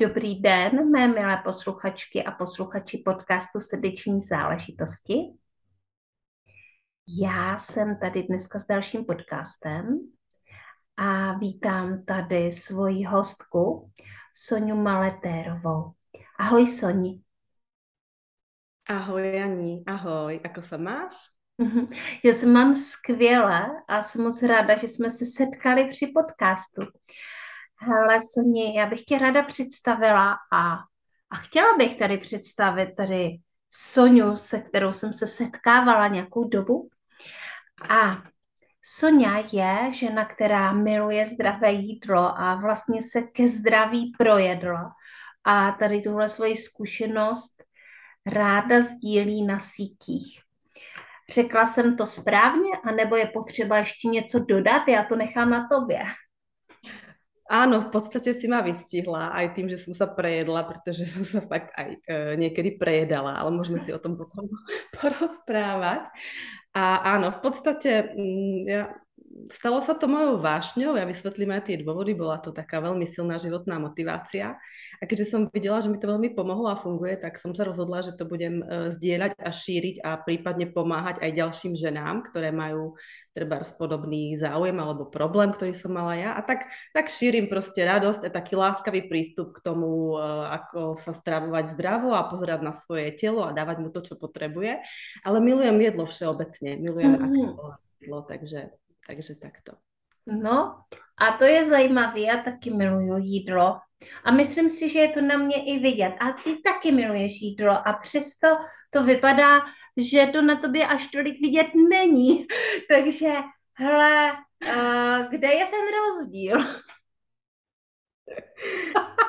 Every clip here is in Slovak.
Dobrý den, mé milé posluchačky a posluchači podcastu Srdeční záležitosti. Já jsem tady dneska s dalším podcastem a vítám tady svoji hostku Soniu Maletérovou. Ahoj Soni. Ahoj Janí, ahoj, ako se máš? Mhm. Já se mám skvěle a jsem moc ráda, že jsme se setkali při podcastu. Hele, Soni, já bych tě ráda představila a, a chtěla bych tady představit tady Soniu, se kterou jsem se setkávala nějakou dobu. A Sonja je žena, která miluje zdravé jídlo a vlastně se ke zdraví projedla. A tady tuhle svoji zkušenost ráda sdílí na sítích. Řekla jsem to správně, anebo je potřeba ještě něco dodat? Já to nechám na tobě. Áno, v podstate si ma vystihla aj tým, že som sa prejedla, pretože som sa fakt aj e, niekedy prejedala, ale môžeme si o tom potom porozprávať. A áno, v podstate mm, ja, stalo sa to mojou vášňou, ja vysvetlím aj tie dôvody, bola to taká veľmi silná životná motivácia. A keďže som videla, že mi to veľmi pomohlo a funguje, tak som sa rozhodla, že to budem e, zdieľať a šíriť a prípadne pomáhať aj ďalším ženám, ktoré majú treba podobný záujem alebo problém, ktorý som mala ja. A tak, tak šírim proste radosť a taký láskavý prístup k tomu, eh, ako sa stravovať zdravo a pozerať na svoje telo a dávať mu to, čo potrebuje. Ale milujem jedlo všeobecne, milujem mm. aké jedlo, takže, takže takto. No a to je zajímavé, já taky miluju jídlo. A myslím si, že je to na mě i vidět. A ty taky miluješ jídlo a přesto to vypadá, že to na tobě až tolik vidět není. Takže, hele, uh, kde je ten rozdíl?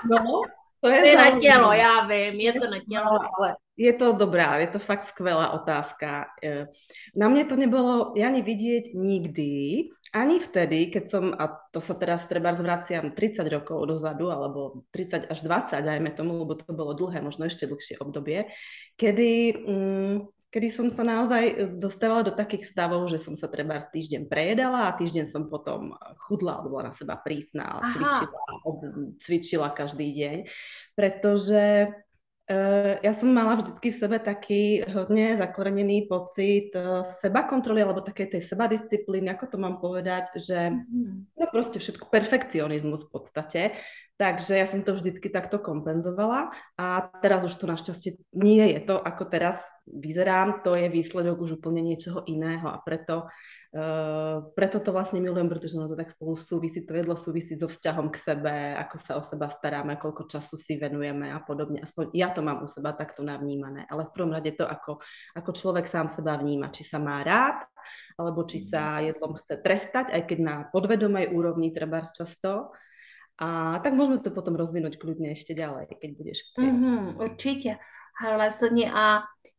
No, to je, je na tělo, já vím, je to na tělo. Ale je to dobrá, je to fakt skvelá otázka. E, na mne to nebolo ani vidieť nikdy, ani vtedy, keď som, a to sa teraz treba zvraciam 30 rokov dozadu, alebo 30 až 20, dajme tomu, lebo to bolo dlhé, možno ešte dlhšie obdobie, kedy mm, kedy som sa naozaj dostávala do takých stavov, že som sa treba týždeň prejedala a týždeň som potom chudla, bola na seba prísna, cvičila, cvičila každý deň, pretože ja som mala vždycky v sebe taký hodne zakorenený pocit uh, seba kontroly alebo také tej seba disciplíny, ako to mám povedať, že mm. no proste všetko, perfekcionizmus v podstate. Takže ja som to vždycky takto kompenzovala a teraz už to našťastie nie je to, ako teraz vyzerám, to je výsledok už úplne niečoho iného a preto Uh, preto to vlastne milujem, pretože ono to tak spolu súvisí, to jedlo súvisí so vzťahom k sebe, ako sa o seba staráme, koľko času si venujeme a podobne. Aspoň ja to mám u seba takto navnímané, ale v prvom rade to, ako, ako človek sám seba vníma, či sa má rád, alebo či sa jedlom chce trestať, aj keď na podvedomej úrovni treba často. A tak môžeme to potom rozvinúť kľudne ešte ďalej, keď budeš chcieť. Mm-hmm, určite. Sonia, a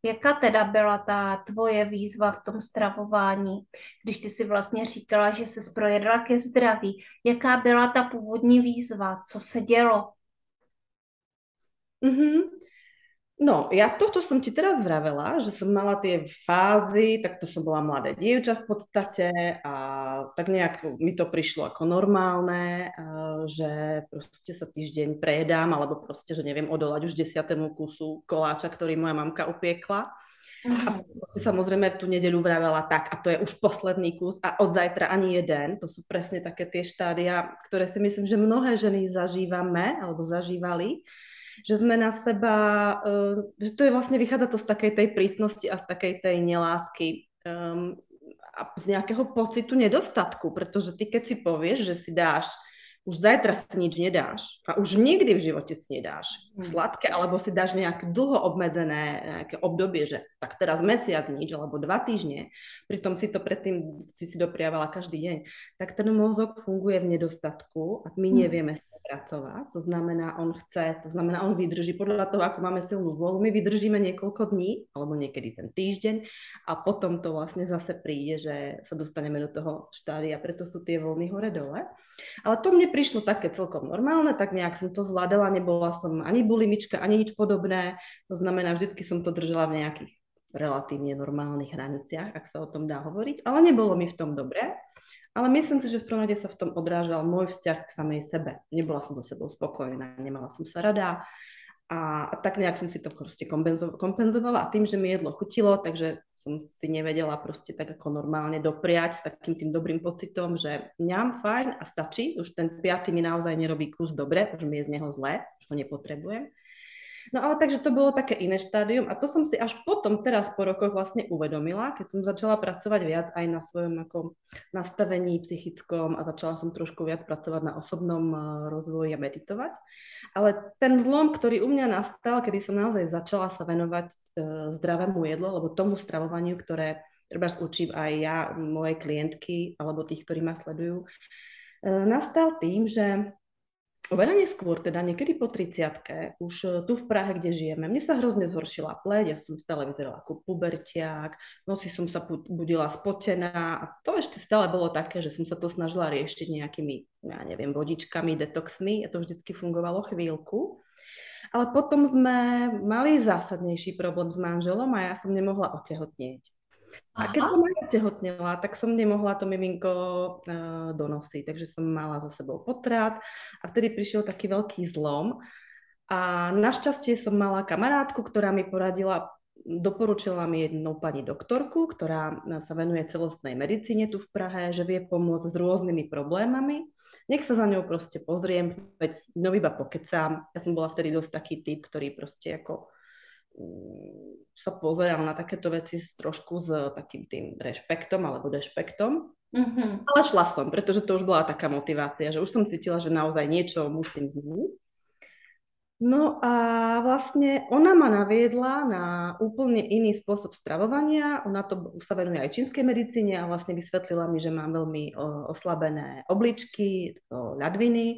Jaká teda byla ta tvoje výzva v tom stravování, když ty si vlastně říkala, že se projedla ke zdraví? Jaká byla ta původní výzva? Co se dělo? Mm-hmm. No, ja to, čo som ti teraz vravela, že som mala tie fázy, tak to som bola mladé dievča v podstate a tak nejak mi to prišlo ako normálne, že proste sa týždeň prejedám, alebo proste, že neviem odolať už desiatému kusu koláča, ktorý moja mamka upiekla. A mm. samozrejme tú nedeľu vravela tak, a to je už posledný kus a od zajtra ani jeden. To sú presne také tie štádia, ktoré si myslím, že mnohé ženy zažívame alebo zažívali že sme na seba, uh, že to je vlastne, vychádza to z takej tej prísnosti a z takej tej nelásky um, a z nejakého pocitu nedostatku, pretože ty keď si povieš, že si dáš už zajtra si nič nedáš a už nikdy v živote si nedáš mm. sladké, alebo si dáš nejaké dlho obmedzené nejaké obdobie, že tak teraz mesiac nič, alebo dva týždne, pritom si to predtým si si dopriavala každý deň, tak ten mozog funguje v nedostatku a my mm. nevieme pracovať, to znamená, on chce, to znamená, on vydrží podľa toho, ako máme silnú vôľu. My vydržíme niekoľko dní, alebo niekedy ten týždeň a potom to vlastne zase príde, že sa dostaneme do toho štádia, preto sú tie voľny hore-dole. Ale to mne prišlo také celkom normálne, tak nejak som to zvládala, nebola som ani bulimička, ani nič podobné, to znamená, vždycky som to držala v nejakých relatívne normálnych hraniciach, ak sa o tom dá hovoriť, ale nebolo mi v tom dobre. Ale myslím si, že v prvom rade sa v tom odrážal môj vzťah k samej sebe. Nebola som so sebou spokojná, nemala som sa rada a tak nejak som si to proste kompenzovala a tým, že mi jedlo chutilo, takže som si nevedela proste tak ako normálne dopriať s takým tým dobrým pocitom, že mňam fajn a stačí, už ten piaty mi naozaj nerobí kus dobre, už mi je z neho zle, už ho nepotrebujem. No ale takže to bolo také iné štádium a to som si až potom, teraz po rokoch vlastne uvedomila, keď som začala pracovať viac aj na svojom ako nastavení psychickom a začala som trošku viac pracovať na osobnom eh, rozvoji a meditovať. Ale ten zlom, ktorý u mňa nastal, kedy som naozaj začala sa venovať e, zdravému jedlu, alebo tomu stravovaniu, ktoré treba učím aj ja, moje klientky alebo tých, ktorí ma sledujú, e, nastal tým, že Oveľa neskôr, teda niekedy po 30 už e, tu v Prahe, kde žijeme, mne sa hrozne zhoršila pleť, ja som stále vyzerala ako pubertiak, noci som sa budila spotená a to ešte stále bolo také, že som sa to snažila riešiť nejakými, ja neviem, vodičkami, detoxmi a to vždycky fungovalo chvíľku. Ale potom sme mali zásadnejší problém s manželom a ja som nemohla otehotnieť. A keď som tehotnela, tak som nemohla to miminko uh, donosiť, takže som mala za sebou potrat a vtedy prišiel taký veľký zlom. A našťastie som mala kamarátku, ktorá mi poradila, doporučila mi jednu pani doktorku, ktorá sa venuje celostnej medicíne tu v Prahe, že vie pomôcť s rôznymi problémami. Nech sa za ňou proste pozriem, veď ňou iba pokecám. Ja som bola vtedy dosť taký typ, ktorý proste ako sa pozeral na takéto veci s trošku s takým tým rešpektom alebo dešpektom. Mm-hmm. Ale šla som, pretože to už bola taká motivácia, že už som cítila, že naozaj niečo musím zmeniť. No a vlastne ona ma naviedla na úplne iný spôsob stravovania. Ona to sa venuje aj čínskej medicíne a vlastne vysvetlila mi, že mám veľmi oslabené obličky, ľadviny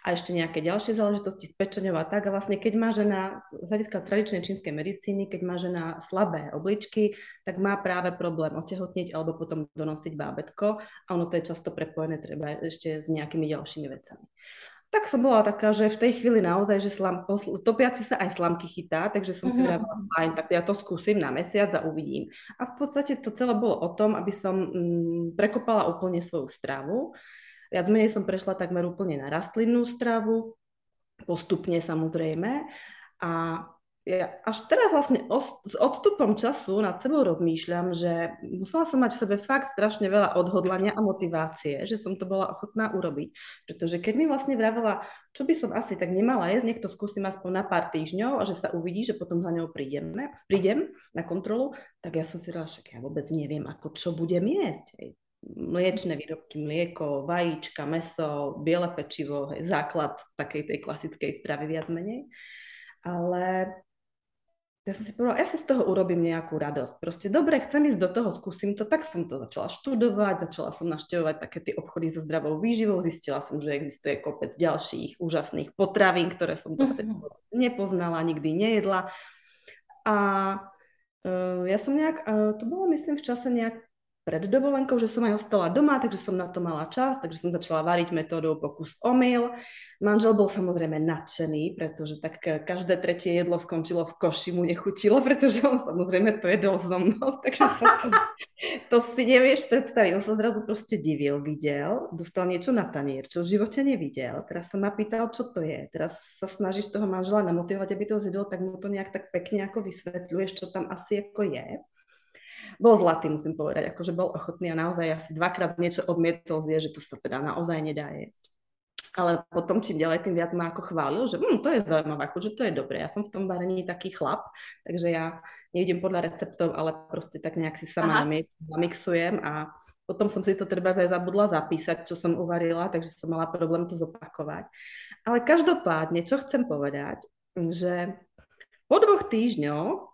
a ešte nejaké ďalšie záležitosti s pečenou a tak. A vlastne keď má žena, z hľadiska tradičnej čínskej medicíny, keď má žena slabé obličky, tak má práve problém otehotniť alebo potom donosiť bábetko a ono to je často prepojené treba ešte s nejakými ďalšími vecami. Tak som bola taká, že v tej chvíli naozaj, že slam, topiaci sa aj slamky chytá, takže som si vravila, mm-hmm. fajn, tak ja to skúsim na mesiac a uvidím. A v podstate to celé bolo o tom, aby som mm, prekopala úplne svoju stravu, Viac menej som prešla takmer úplne na rastlinnú stravu, postupne samozrejme. A ja až teraz vlastne s odstupom času nad sebou rozmýšľam, že musela som mať v sebe fakt strašne veľa odhodlania a motivácie, že som to bola ochotná urobiť. Pretože keď mi vlastne vravela, čo by som asi tak nemala jesť, nech to skúsim aspoň na pár týždňov a že sa uvidí, že potom za ňou prídeme, prídem na kontrolu, tak ja som si dala, že ja vôbec neviem, ako čo budem jesť. Mliečne výrobky, mlieko, vajíčka, meso, biele pečivo, hej, základ takej tej klasickej stravy viac menej. Ale ja som si povedala, ja si z toho urobím nejakú radosť. Proste dobre, chcem ísť do toho, skúsim to, tak som to začala študovať, začala som naštevovať také tie obchody so zdravou výživou, zistila som, že existuje kopec ďalších úžasných potravín, ktoré som to vtedy mm-hmm. nepoznala, nikdy nejedla. A uh, ja som nejak, uh, to bolo myslím v čase nejak pred dovolenkou, že som aj ostala doma, takže som na to mala čas, takže som začala variť metódou pokus omyl. Manžel bol samozrejme nadšený, pretože tak každé tretie jedlo skončilo v koši, mu nechutilo, pretože on samozrejme to jedol so mnou, takže som, to si nevieš predstaviť. On sa zrazu proste divil, videl, dostal niečo na tanier, čo v živote nevidel. Teraz sa ma pýtal, čo to je. Teraz sa snažíš toho manžela namotivovať, aby to zjedol, tak mu to nejak tak pekne ako vysvetľuješ, čo tam asi ako je bol zlatý, musím povedať, akože bol ochotný a naozaj asi dvakrát niečo odmietol zje, že to sa teda naozaj nedá jesť. Ale potom čím ďalej, tým viac ma ako chválil, že hm, to je zaujímavé, že to je dobré. Ja som v tom varení taký chlap, takže ja nejdem podľa receptov, ale proste tak nejak si sama namixujem a potom som si to treba aj zabudla zapísať, čo som uvarila, takže som mala problém to zopakovať. Ale každopádne, čo chcem povedať, že po dvoch týždňoch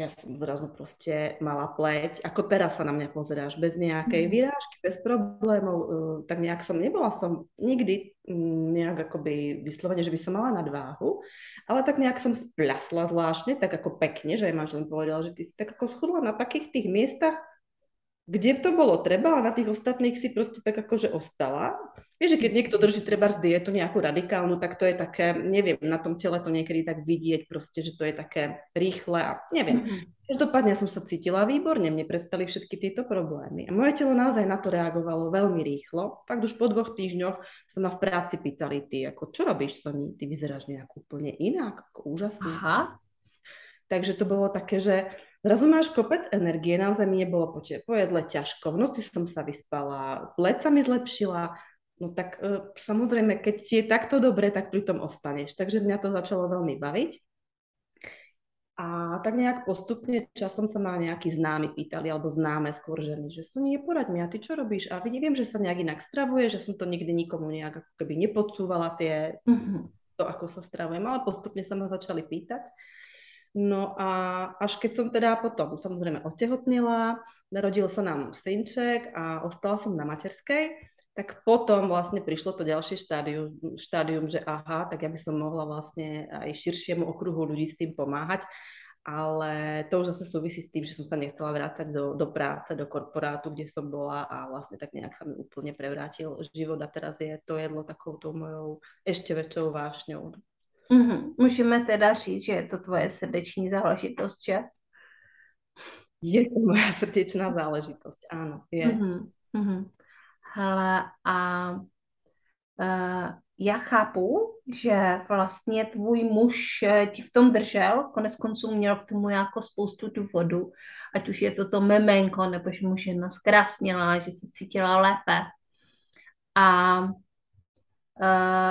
ja som zrazu proste mala pleť, ako teraz sa na mňa pozeráš, bez nejakej mm. výrážky, bez problémov, uh, tak nejak som, nebola som nikdy um, nejak akoby vyslovene, že by som mala nadváhu, ale tak nejak som spľasla zvláštne, tak ako pekne, že aj manžel povedal, že ty si tak ako schudla na takých tých miestach, kde to bolo treba a na tých ostatných si proste tak akože ostala. Vieš, že keď niekto drží treba z dietu nejakú radikálnu, tak to je také, neviem, na tom tele to niekedy tak vidieť proste, že to je také rýchle a neviem. Mm-hmm. Každopádne som sa cítila výborne, mne prestali všetky tieto problémy. A moje telo naozaj na to reagovalo veľmi rýchlo. Fakt už po dvoch týždňoch sa ma v práci pýtali, ty, ako, čo robíš, Soni? Ty vyzeráš nejak úplne inak, ako úžasný. Aha. Takže to bolo také, že Zrazu máš kopec energie, naozaj mi nebolo po, te, po jedle ťažko, v noci som sa vyspala, pleť sa mi zlepšila, no tak e, samozrejme, keď ti je takto dobre, tak pri tom ostaneš. Takže mňa to začalo veľmi baviť. A tak nejak postupne časom sa ma nejakí známi pýtali, alebo známe skôr ženy, že sú nie, poraď mi, a ty čo robíš? A viem, že sa nejak inak stravuje, že som to nikdy nikomu nejak ako keby nepodsúvala tie, mm-hmm. to, ako sa stravujem, ale postupne sa ma začali pýtať. No a až keď som teda potom samozrejme otehotnila, narodil sa nám synček a ostala som na materskej, tak potom vlastne prišlo to ďalšie štádium, štádium, že aha, tak ja by som mohla vlastne aj širšiemu okruhu ľudí s tým pomáhať, ale to už zase súvisí s tým, že som sa nechcela vrácať do, do práce, do korporátu, kde som bola a vlastne tak nejak sa mi úplne prevrátil život a teraz je to jedlo takouto mojou ešte väčšou vášňou. Mm-hmm. Můžeme teda říct, že je to tvoje srdeční záležitost, že? Je to moja srdečná záležitosť, áno. Je. Mm-hmm. Hele, a uh, já chápu, že vlastně tvůj muž e, ti v tom držel, konec konců měl k tomu jako spoustu důvodů, ať už je to to memenko, nebo že mu žena zkrásnila, že se cítila lépe. A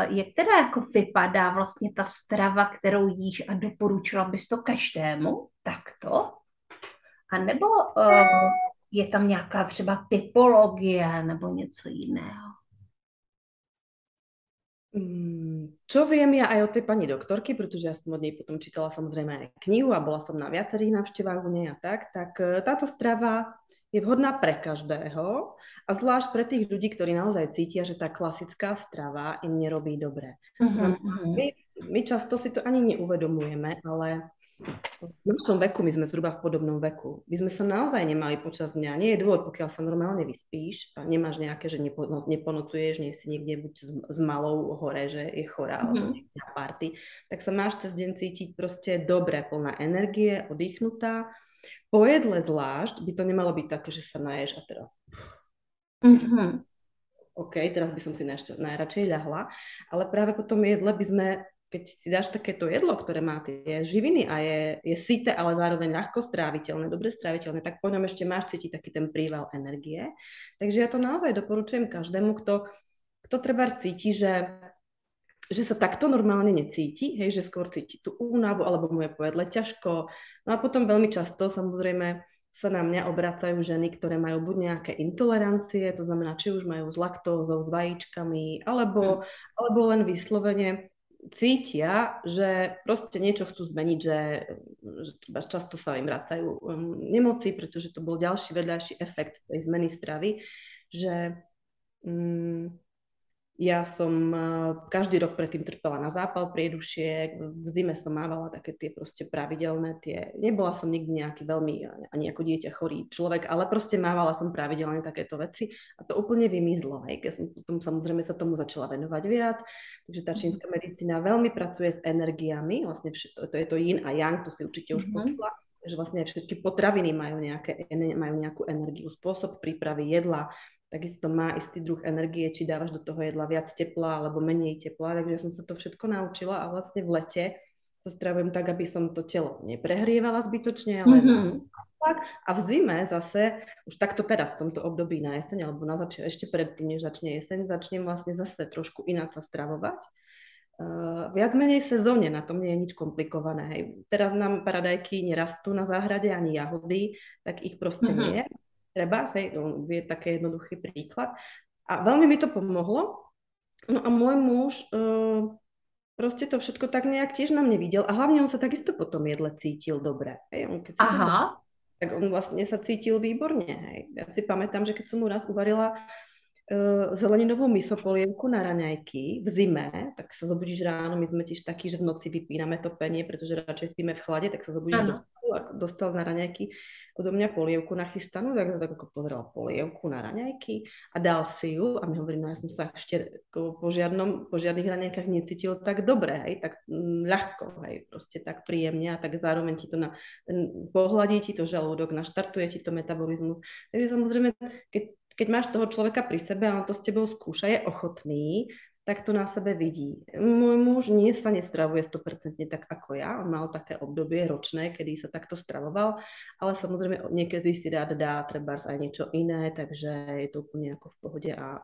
jak teda jako vypadá vlastně ta strava, kterou jíš a doporučila bys to každému takto? A nebo uh, je tam nějaká třeba typologie nebo něco jiného? Mm, čo viem ja aj od tej pani doktorky, pretože ja som od nej potom čítala samozrejme aj knihu a bola som na viacerých návštevách u nej a tak, tak e, táto strava je vhodná pre každého a zvlášť pre tých ľudí, ktorí naozaj cítia, že tá klasická strava im nerobí dobre. Uh-huh. My, my často si to ani neuvedomujeme, ale v našom veku, my sme zhruba v podobnom veku. My sme sa naozaj nemali počas dňa. Nie je dôvod, pokiaľ sa normálne vyspíš a nemáš nejaké, že nepo, no, neponocuješ, nie si niekde buď s, s malou hore, že je chorá mm-hmm. alebo na party, tak sa máš cez deň cítiť proste dobre, plná energie, oddychnutá po jedle zvlášť by to nemalo byť také, že sa naješ a teraz... Mm-hmm. OK, teraz by som si najšťa, najradšej ľahla, ale práve po tom jedle by sme, keď si dáš takéto jedlo, ktoré má tie živiny a je, je síte, ale zároveň ľahko stráviteľné, dobre stráviteľné, tak po ňom ešte máš cítiť taký ten príval energie. Takže ja to naozaj doporučujem každému, kto, kto treba cíti, že že sa takto normálne necíti, hej, že skôr cíti tú únavu alebo mu je pojedle ťažko. No a potom veľmi často samozrejme sa na mňa obracajú ženy, ktoré majú buď nejaké intolerancie, to znamená, či už majú s laktózou, s vajíčkami, alebo, mm. alebo len vyslovene cítia, že proste niečo chcú zmeniť, že, že často sa im vracajú um, nemoci, pretože to bol ďalší vedľajší efekt tej zmeny stravy, že um, ja som eh, každý rok predtým trpela na zápal priedušiek, v zime som mávala také tie proste pravidelné tie, nebola som nikdy nejaký veľmi ani ako dieťa chorý človek, ale proste mávala som pravidelne takéto veci a to úplne vymizlo, hej, keď som potom samozrejme sa tomu začala venovať viac, takže tá mhm. čínska medicína veľmi pracuje s energiami, vlastne všetko, to je to yin a yang, to si určite už mm-hmm. počula, že vlastne všetky potraviny majú, nejaké, majú nejakú energiu, spôsob prípravy jedla, takisto má istý druh energie, či dávaš do toho jedla viac tepla alebo menej tepla, takže som sa to všetko naučila a vlastne v lete sa stravujem tak, aby som to telo neprehrievala zbytočne, ale mm-hmm. tak. A v zime zase, už takto teraz v tomto období na jeseň, alebo na zač- ešte predtým, než začne jeseň, začnem vlastne zase trošku ináč sa stravovať. Uh, viac menej sezóne, na tom nie je nič komplikované. Hej. Teraz nám paradajky nerastú na záhrade ani jahody, tak ich proste mm-hmm. nie treba, hej, je také jednoduchý príklad. A veľmi mi to pomohlo. No a môj muž uh, Proste to všetko tak nejak tiež na mne videl a hlavne on sa takisto po tom jedle cítil dobre. Hej. On keď Aha. tak on vlastne sa cítil výborne. Hej. Ja si pamätám, že keď som mu raz uvarila zeleninovú misopolievku na raňajky v zime, tak sa zobudíš ráno, my sme tiež takí, že v noci vypíname topenie, pretože radšej spíme v chlade, tak sa zobudíš do dostal na raňajky odo mňa polievku nachystanú, tak tak ako pozrel polievku na raňajky a dal si ju a mi hovorí, no ja som sa ešte po, žiadnom, po žiadnych raňajkách necítil tak dobre, hej, tak mm, ľahko, hej, proste tak príjemne a tak zároveň ti to na, ten, pohľadí ti to žalúdok, naštartuje ti to metabolizmus. Takže samozrejme, keď, keď máš toho človeka pri sebe a on to s tebou skúša, je ochotný, tak to na sebe vidí. Môj muž nie sa nestravuje 100% tak ako ja. On mal také obdobie ročné, kedy sa takto stravoval, ale samozrejme niekedy si rád dá treba aj niečo iné, takže je to úplne ako v pohode a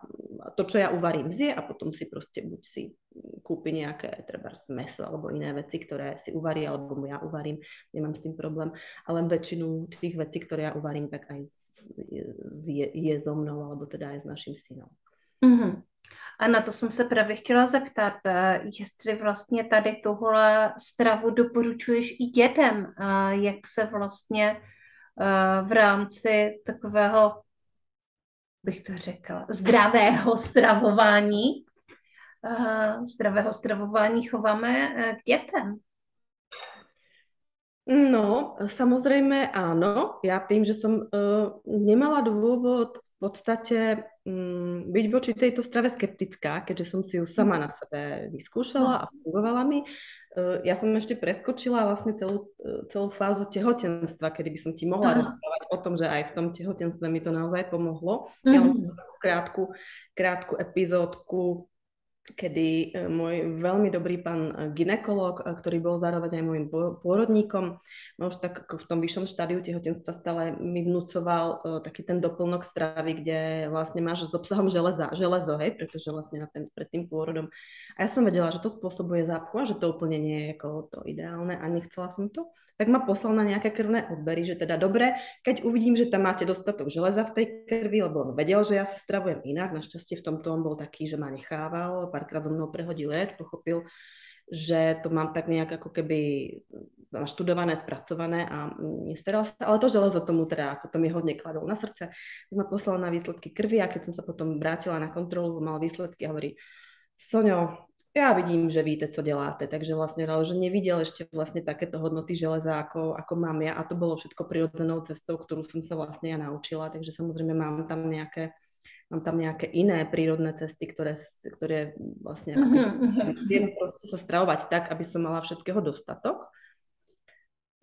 to, čo ja uvarím, zje a potom si proste buď si kúpi nejaké treba meso alebo iné veci, ktoré si uvarí, alebo ja uvarím, nemám s tým problém, ale väčšinu tých vecí, ktoré ja uvarím, tak aj je, je so mnou, alebo teda aj s našim synom. Mm-hmm. A na to jsem se právě chtěla zeptat, eh, jestli vlastně tady tuhle stravu doporučuješ i dětem, jak se vlastně eh, v rámci takového, bych to řekla, zdravého stravování, eh, zdravého stravování chováme k dětem. No, samozrejme áno. Ja tým, že som uh, nemala dôvod podstate um, byť voči tejto strave skeptická, keďže som si ju sama na sebe vyskúšala a fungovala mi. Uh, ja som ešte preskočila vlastne celú, celú fázu tehotenstva, kedy by som ti mohla uh-huh. rozprávať o tom, že aj v tom tehotenstve mi to naozaj pomohlo. Uh-huh. Ja len krátku, krátku epizódku kedy e, môj veľmi dobrý pán e, ginekolog, e, ktorý bol zároveň aj môjim pôrodníkom, ma už tak v tom vyššom štádiu tehotenstva stále mi vnúcoval taký ten doplnok stravy, kde vlastne máš s obsahom železa, železo, hej, pretože vlastne na ten, pred tým pôrodom. A ja som vedela, že to spôsobuje zápchu a že to úplne nie je ako to ideálne a nechcela som to. Tak ma poslal na nejaké krvné odbery, že teda dobre, keď uvidím, že tam máte dostatok železa v tej krvi, lebo on vedel, že ja sa stravujem inak, našťastie v tomto on bol taký, že ma nechával, párkrát so mnou prehodil reč, pochopil, že to mám tak nejak ako keby naštudované, spracované a nestaral sa, ale to železo tomu teda, ako to mi hodne kladol na srdce, tak ma poslal na výsledky krvi a keď som sa potom vrátila na kontrolu, mal výsledky a hovorí, Soňo, ja vidím, že víte, co děláte, takže vlastne, že nevidel ešte vlastne takéto hodnoty železa, ako, ako mám ja. A to bolo všetko prirodzenou cestou, ktorú som sa vlastne ja naučila, takže samozrejme mám tam nejaké mám tam nejaké iné prírodné cesty, ktoré, ktoré vlastne uh-huh, viem proste sa stravovať tak, aby som mala všetkého dostatok.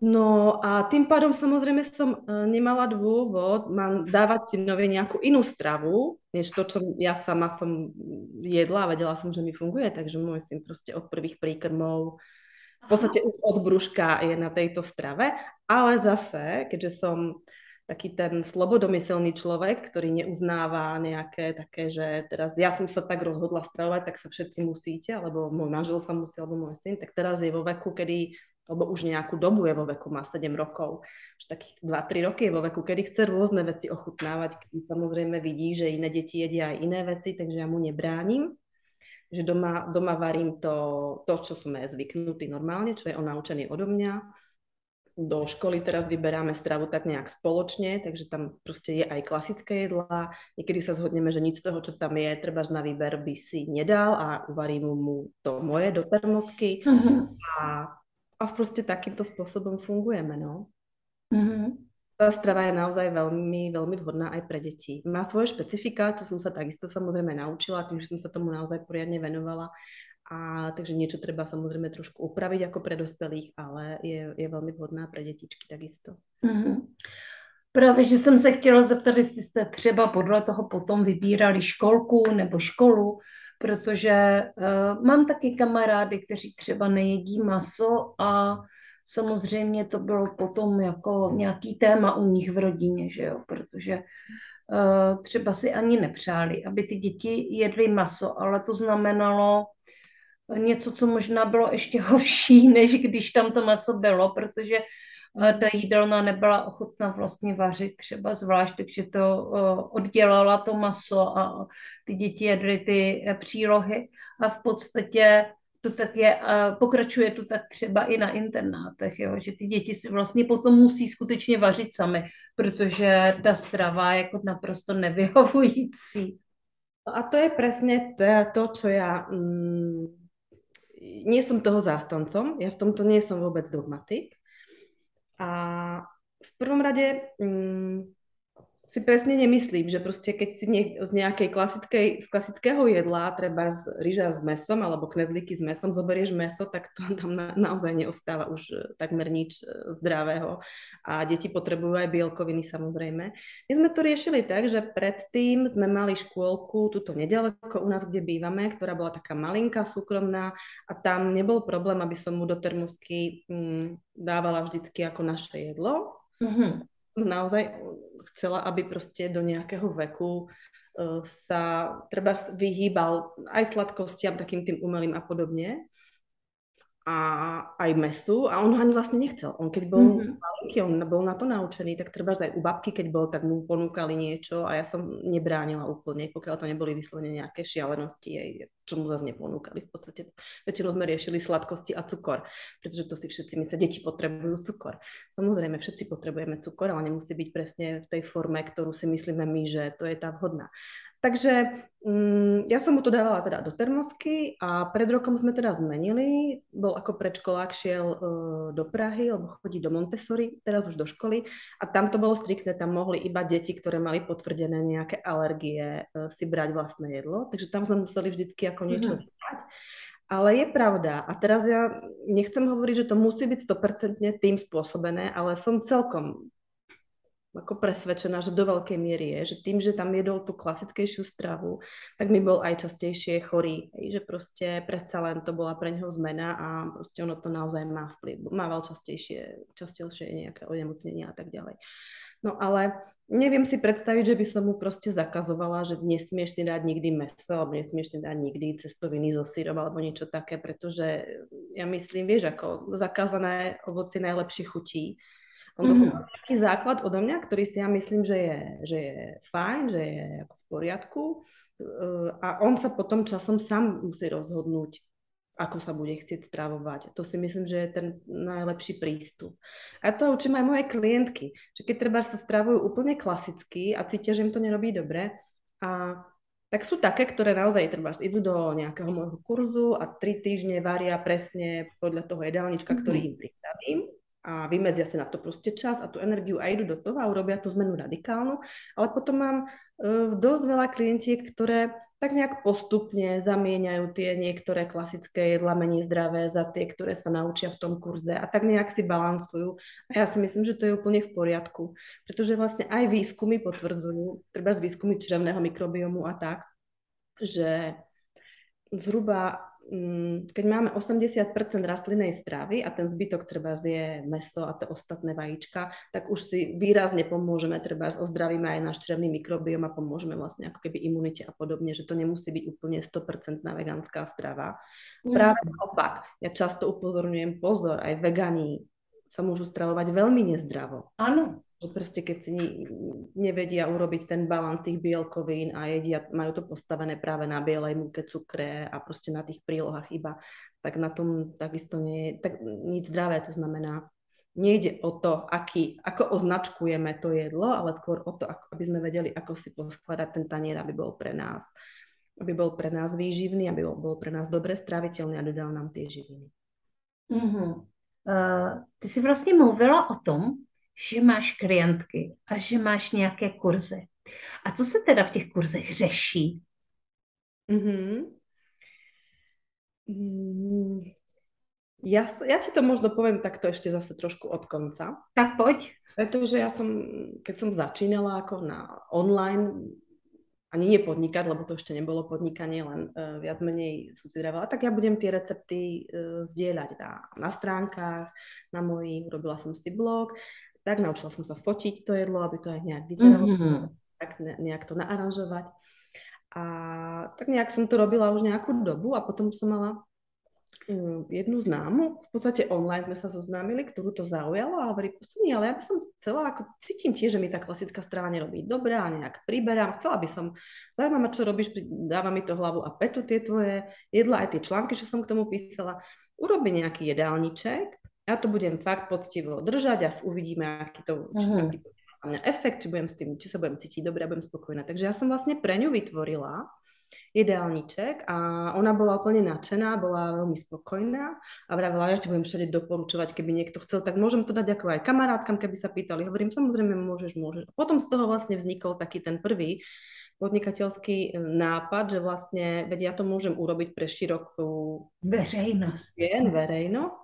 No a tým pádom samozrejme som uh, nemala dôvod mám dávať si nové nejakú inú stravu, než to, čo ja sama som jedla a vedela som, že mi funguje, takže môj syn proste od prvých príkrmov v podstate už od brúška je na tejto strave, ale zase, keďže som taký ten slobodomyselný človek, ktorý neuznáva nejaké také, že teraz ja som sa tak rozhodla stravovať, tak sa všetci musíte, alebo môj manžel sa musí, alebo môj syn, tak teraz je vo veku, kedy, alebo už nejakú dobu je vo veku, má 7 rokov, už takých 2-3 roky je vo veku, kedy chce rôzne veci ochutnávať, kedy samozrejme vidí, že iné deti jedia aj iné veci, takže ja mu nebránim že doma, doma varím to, to, čo som je zvyknutý normálne, čo je on naučený odo mňa do školy teraz vyberáme stravu tak nejak spoločne, takže tam proste je aj klasické jedlá. Niekedy sa zhodneme, že nič z toho, čo tam je, treba na výber by si nedal a uvarím mu to moje do termosky. Mm-hmm. A, a proste takýmto spôsobom fungujeme, no. Mm-hmm. Tá strava je naozaj veľmi, veľmi vhodná aj pre deti. Má svoje špecifika, to som sa takisto samozrejme naučila, tým, že som sa tomu naozaj poriadne venovala a takže niečo treba samozrejme trošku upraviť ako pre dospelých, ale je, je veľmi vhodná pre detičky takisto. Mm-hmm. Právě, že jsem se chtěla zeptat, jestli jste třeba podle toho potom vybírali školku nebo školu, protože uh, mám taky kamarády, kteří třeba nejedí maso a samozřejmě to bylo potom jako nějaký téma u nich v rodině, že jo, protože uh, třeba si ani nepřáli, aby ty děti jedly maso, ale to znamenalo něco, co možná bylo ještě horší, než když tam to maso bylo, protože eh, ta jídelna nebyla ochotná vlastně vařit třeba zvlášť, takže to eh, oddělala to maso a ty děti jedly ty eh, přílohy a v podstatě to tak je, pokračuje to tak třeba i na internátech, jo, že ty děti si vlastně potom musí skutečně vařit sami, protože ta strava je jako naprosto nevyhovující. A to je presne to čo ja... Mm, nie som toho zástancom, ja v tomto nie som vôbec dogmatik. A v prvom rade mm, si presne nemyslím, že proste keď si niek- z nejakej klasickej, z klasického jedla, treba z ryža s mesom alebo knedlíky s mesom, zoberieš meso, tak to tam na, naozaj neostáva už e, takmer nič e, zdravého. A deti potrebujú aj bielkoviny samozrejme. My sme to riešili tak, že predtým sme mali škôlku tuto nedaleko u nás, kde bývame, ktorá bola taká malinká, súkromná a tam nebol problém, aby som mu do termosky mm, dávala vždycky ako naše jedlo. Mm-hmm naozaj chcela, aby proste do nejakého veku uh, sa treba vyhýbal aj sladkostiam, takým tým umelým a podobne a aj mesu a on ho ani vlastne nechcel. On keď bol mm-hmm. malinký, on bol na to naučený, tak treba aj u babky, keď bol, tak mu ponúkali niečo a ja som nebránila úplne, pokiaľ to neboli vyslovene nejaké šialenosti, aj, čo mu zase neponúkali. V podstate väčšinou sme riešili sladkosti a cukor, pretože to si všetci myslia, deti potrebujú cukor. Samozrejme, všetci potrebujeme cukor, ale nemusí byť presne v tej forme, ktorú si myslíme my, že to je tá vhodná. Takže um, ja som mu to dávala teda do termosky a pred rokom sme teda zmenili. Bol ako predškolák, šiel uh, do Prahy, lebo chodí do Montessori, teraz už do školy. A tam to bolo striktné, tam mohli iba deti, ktoré mali potvrdené nejaké alergie, uh, si brať vlastné jedlo. Takže tam sme museli vždycky ako niečo mm. Ale je pravda, a teraz ja nechcem hovoriť, že to musí byť 100% tým spôsobené, ale som celkom ako presvedčená, že do veľkej miery je, že tým, že tam jedol tú klasickejšiu stravu, tak mi bol aj častejšie chorý, že proste predsa len to bola pre neho zmena a proste ono to naozaj má vplyv. Mával častejšie, častejšie nejaké onemocnenia a tak ďalej. No ale neviem si predstaviť, že by som mu proste zakazovala, že nesmieš si dať nikdy meso, alebo nesmieš si dať nikdy cestoviny zo syrom alebo niečo také, pretože ja myslím, vieš, ako zakázané ovocie najlepšie chutí on dostal mm-hmm. nejaký základ odo mňa, ktorý si ja myslím, že je, že je fajn, že je ako v poriadku uh, a on sa potom časom sám musí rozhodnúť, ako sa bude chcieť stravovať. To si myslím, že je ten najlepší prístup. A to učím aj moje klientky, že keď treba sa stravujú úplne klasicky a cítia, že im to nerobí dobre, a tak sú také, ktoré naozaj treba idú do nejakého môjho kurzu a tri týždne varia presne podľa toho jedálnička, ktorý mm-hmm. im pripravím a vymedzia si na to proste čas a tú energiu a idú do toho a urobia tú zmenu radikálnu. Ale potom mám uh, dosť veľa klientiek, ktoré tak nejak postupne zamieňajú tie niektoré klasické jedla menej zdravé za tie, ktoré sa naučia v tom kurze a tak nejak si balansujú. A ja si myslím, že to je úplne v poriadku, pretože vlastne aj výskumy potvrdzujú, treba z výskumy črevného mikrobiomu a tak, že zhruba keď máme 80% rastlinnej stravy a ten zbytok treba je meso a tie ostatné vajíčka, tak už si výrazne pomôžeme, treba ozdravíme aj náš črevný mikrobiom a pomôžeme vlastne ako keby imunite a podobne, že to nemusí byť úplne 100% vegánska strava. Mm. Práve opak, ja často upozorňujem pozor, aj vegani sa môžu stravovať veľmi nezdravo. Áno. Proste keď si nevedia urobiť ten balans tých bielkovín a jedia, majú to postavené práve na bielej múke, cukre a proste na tých prílohách iba, tak na tom takisto nie je tak nič zdravé. To znamená, nejde o to, aký, ako označkujeme to jedlo, ale skôr o to, ako, aby sme vedeli, ako si poskladať ten tanier, aby bol pre nás aby bol pre nás výživný, aby bol, pre nás dobre straviteľný a dodal nám tie živiny. Mm-hmm. Uh, ty si vlastně mluvila o tom, že máš klientky a že máš nějaké kurzy. A co se teda v těch kurzech řeší? Mm-hmm. Mm, ja, ja ti to možno poviem takto ešte zase trošku od konca. Tak poď. Pretože ja som, keď som začínala ako na online, ani nie podnikať, lebo to ešte nebolo podnikanie, len uh, viac menej som si vravala, tak ja budem tie recepty uh, zdieľať na, na stránkach, na mojich, urobila som si blog tak, naučila som sa fotiť to jedlo, aby to aj nejak vyzeralo, mm-hmm. tak ne, nejak to naaranžovať. A tak nejak som to robila už nejakú dobu a potom som mala Hm, jednu známu, v podstate online sme sa zoznámili, ktorú to zaujalo a hovorí, nie, ale ja by som chcela, ako cítim tiež, že mi tá klasická strava nerobí dobre a nejak priberám, chcela by som, zaujímavé, čo robíš, dáva mi to hlavu a petu tie tvoje jedla, aj tie články, čo som k tomu písala, urobi nejaký jedálniček, ja to budem fakt poctivo držať a uvidíme, aký to, či, uh-huh. aký to mňa efekt, či, budem s tým, či sa budem cítiť dobre a budem spokojná. Takže ja som vlastne pre ňu vytvorila jedálniček a ona bola úplne nadšená, bola veľmi spokojná a vravela, ja ti budem všade doporučovať, keby niekto chcel, tak môžem to dať ako aj kamarátkam, keby sa pýtali. Hovorím, samozrejme, môžeš, môžeš. A potom z toho vlastne vznikol taký ten prvý podnikateľský nápad, že vlastne, veď ja to môžem urobiť pre širokú verejnosť. verejnosť.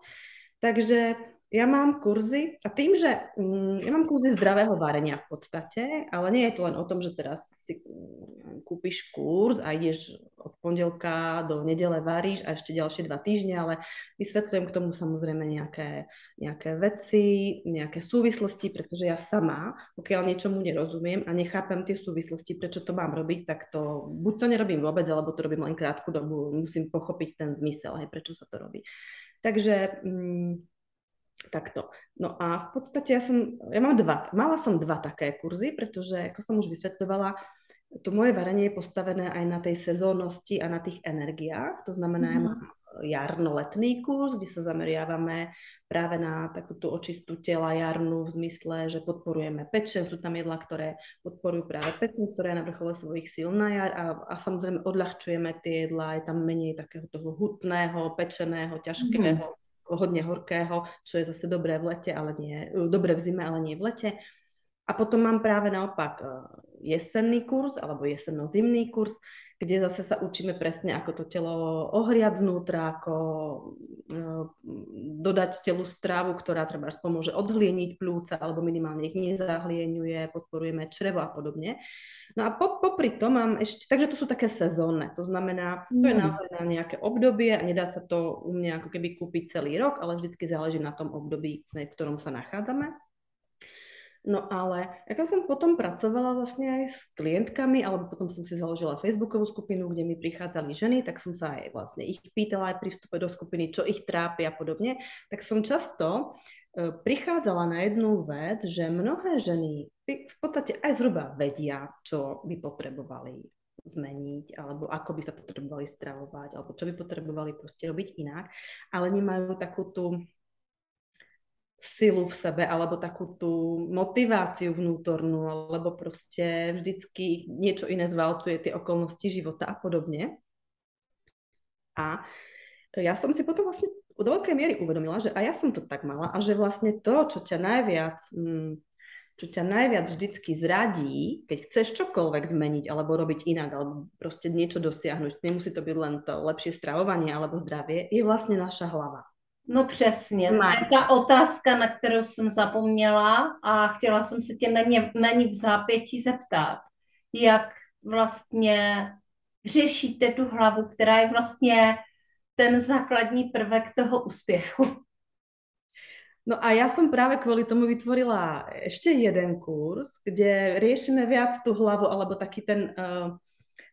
Takže ja mám kurzy a tým, že mm, ja mám kurzy zdravého varenia v podstate, ale nie je to len o tom, že teraz si mm, kúpiš kurz a ideš od pondelka do nedele varíš a ešte ďalšie dva týždne, ale vysvetľujem k tomu samozrejme nejaké, nejaké veci, nejaké súvislosti, pretože ja sama, pokiaľ niečomu nerozumiem a nechápem tie súvislosti, prečo to mám robiť, tak to buď to nerobím vôbec, alebo to robím len krátku dobu, musím pochopiť ten zmysel, aj prečo sa to robí. Takže mm, Takto. No a v podstate ja som, ja mám dva, mala som dva také kurzy, pretože ako som už vysvetľovala, to moje varenie je postavené aj na tej sezónnosti a na tých energiách. To znamená, mm-hmm. ja mhm. mám jarno-letný kurz, kde sa zameriavame práve na takúto očistú tela jarnú v zmysle, že podporujeme pečen, sú tam jedlá, ktoré podporujú práve pečen, ktoré je na vrchole svojich síl na jar a, a samozrejme odľahčujeme tie jedlá, je tam menej takého toho hutného, pečeného, ťažkého, mm-hmm hodne horkého, čo je zase dobré v lete, ale nie, dobré v zime, ale nie v lete. A potom mám práve naopak e, jesenný kurz alebo jesenno-zimný kurz, kde zase sa učíme presne, ako to telo ohriať znútra, ako uh, dodať telu strávu, ktorá treba pomôže odhlieniť plúca alebo minimálne ich nezahlieňuje, podporujeme črevo a podobne. No a po, popri to mám ešte, takže to sú také sezónne, to znamená, to je mm. naozaj na nejaké obdobie a nedá sa to u mňa ako keby kúpiť celý rok, ale vždycky záleží na tom období, v ktorom sa nachádzame. No ale ako som potom pracovala vlastne aj s klientkami, alebo potom som si založila Facebookovú skupinu, kde mi prichádzali ženy, tak som sa aj vlastne ich pýtala aj pri vstupe do skupiny, čo ich trápi a podobne, tak som často e, prichádzala na jednu vec, že mnohé ženy v podstate aj zhruba vedia, čo by potrebovali zmeniť, alebo ako by sa potrebovali stravovať, alebo čo by potrebovali proste robiť inak, ale nemajú takú tú silu v sebe alebo takú tú motiváciu vnútornú, alebo proste vždycky niečo iné zvalcuje tie okolnosti života a podobne. A ja som si potom vlastne do veľkej miery uvedomila, že aj ja som to tak mala a že vlastne to, čo ťa najviac, mm, čo ťa najviac vždycky zradí, keď chceš čokoľvek zmeniť alebo robiť inak, alebo proste niečo dosiahnuť, nemusí to byť len to lepšie stravovanie alebo zdravie, je vlastne naša hlava. No přesně, to je ta otázka, na kterou jsem zapomněla a chtěla jsem se tě na, ně, na ní v zápětí zeptat. Jak vlastně řešíte tu hlavu, která je vlastně ten základní prvek toho úspěchu? No a ja som práve kvôli tomu vytvorila ešte jeden kurz, kde riešime viac tú hlavu, alebo taký ten, uh,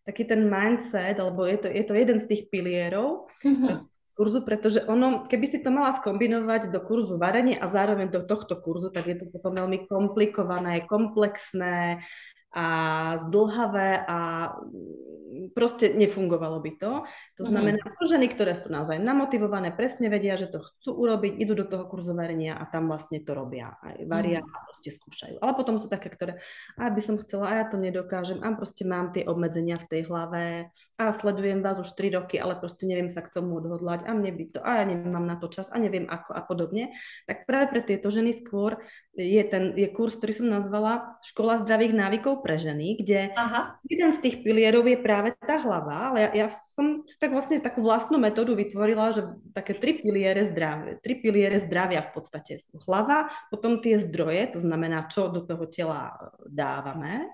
taký ten mindset, alebo je to, je to jeden z tých pilierov, uh-huh kurzu, pretože ono, keby si to mala skombinovať do kurzu varenie a zároveň do tohto kurzu, tak je to potom veľmi komplikované, komplexné a zdlhavé a proste nefungovalo by to. To mhm. znamená, mm. sú ženy, ktoré sú naozaj namotivované, presne vedia, že to chcú urobiť, idú do toho kurzu varenia a tam vlastne to robia. Aj varia mm. a proste skúšajú. Ale potom sú také, ktoré, a by som chcela, a ja to nedokážem, a proste mám tie obmedzenia v tej hlave a sledujem vás už 3 roky, ale proste neviem sa k tomu odhodlať a mne by to, a ja nemám na to čas a neviem ako a podobne. Tak práve pre tieto ženy skôr je ten je kurz, ktorý som nazvala Škola zdravých návykov pre ženy, kde Aha. jeden z tých pilierov je práve tá hlava, ale ja, ja som si tak vlastne takú vlastnú metódu vytvorila, že také tri piliere zdravia, tri piliere zdravia v podstate sú hlava, potom tie zdroje, to znamená, čo do toho tela dávame,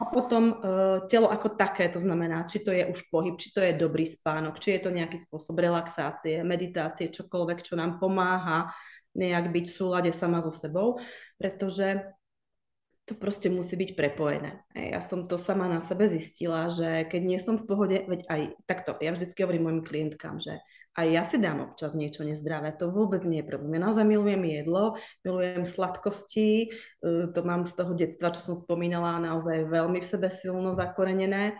a potom uh, telo ako také, to znamená, či to je už pohyb, či to je dobrý spánok, či je to nejaký spôsob relaxácie, meditácie, čokoľvek, čo nám pomáha nejak byť v súlade sama so sebou, pretože to proste musí byť prepojené. Ja som to sama na sebe zistila, že keď nie som v pohode, veď aj takto, ja vždycky hovorím mojim klientkám, že aj ja si dám občas niečo nezdravé, to vôbec nie je problém. Ja naozaj milujem jedlo, milujem sladkosti, e, to mám z toho detstva, čo som spomínala, naozaj veľmi v sebe silno zakorenené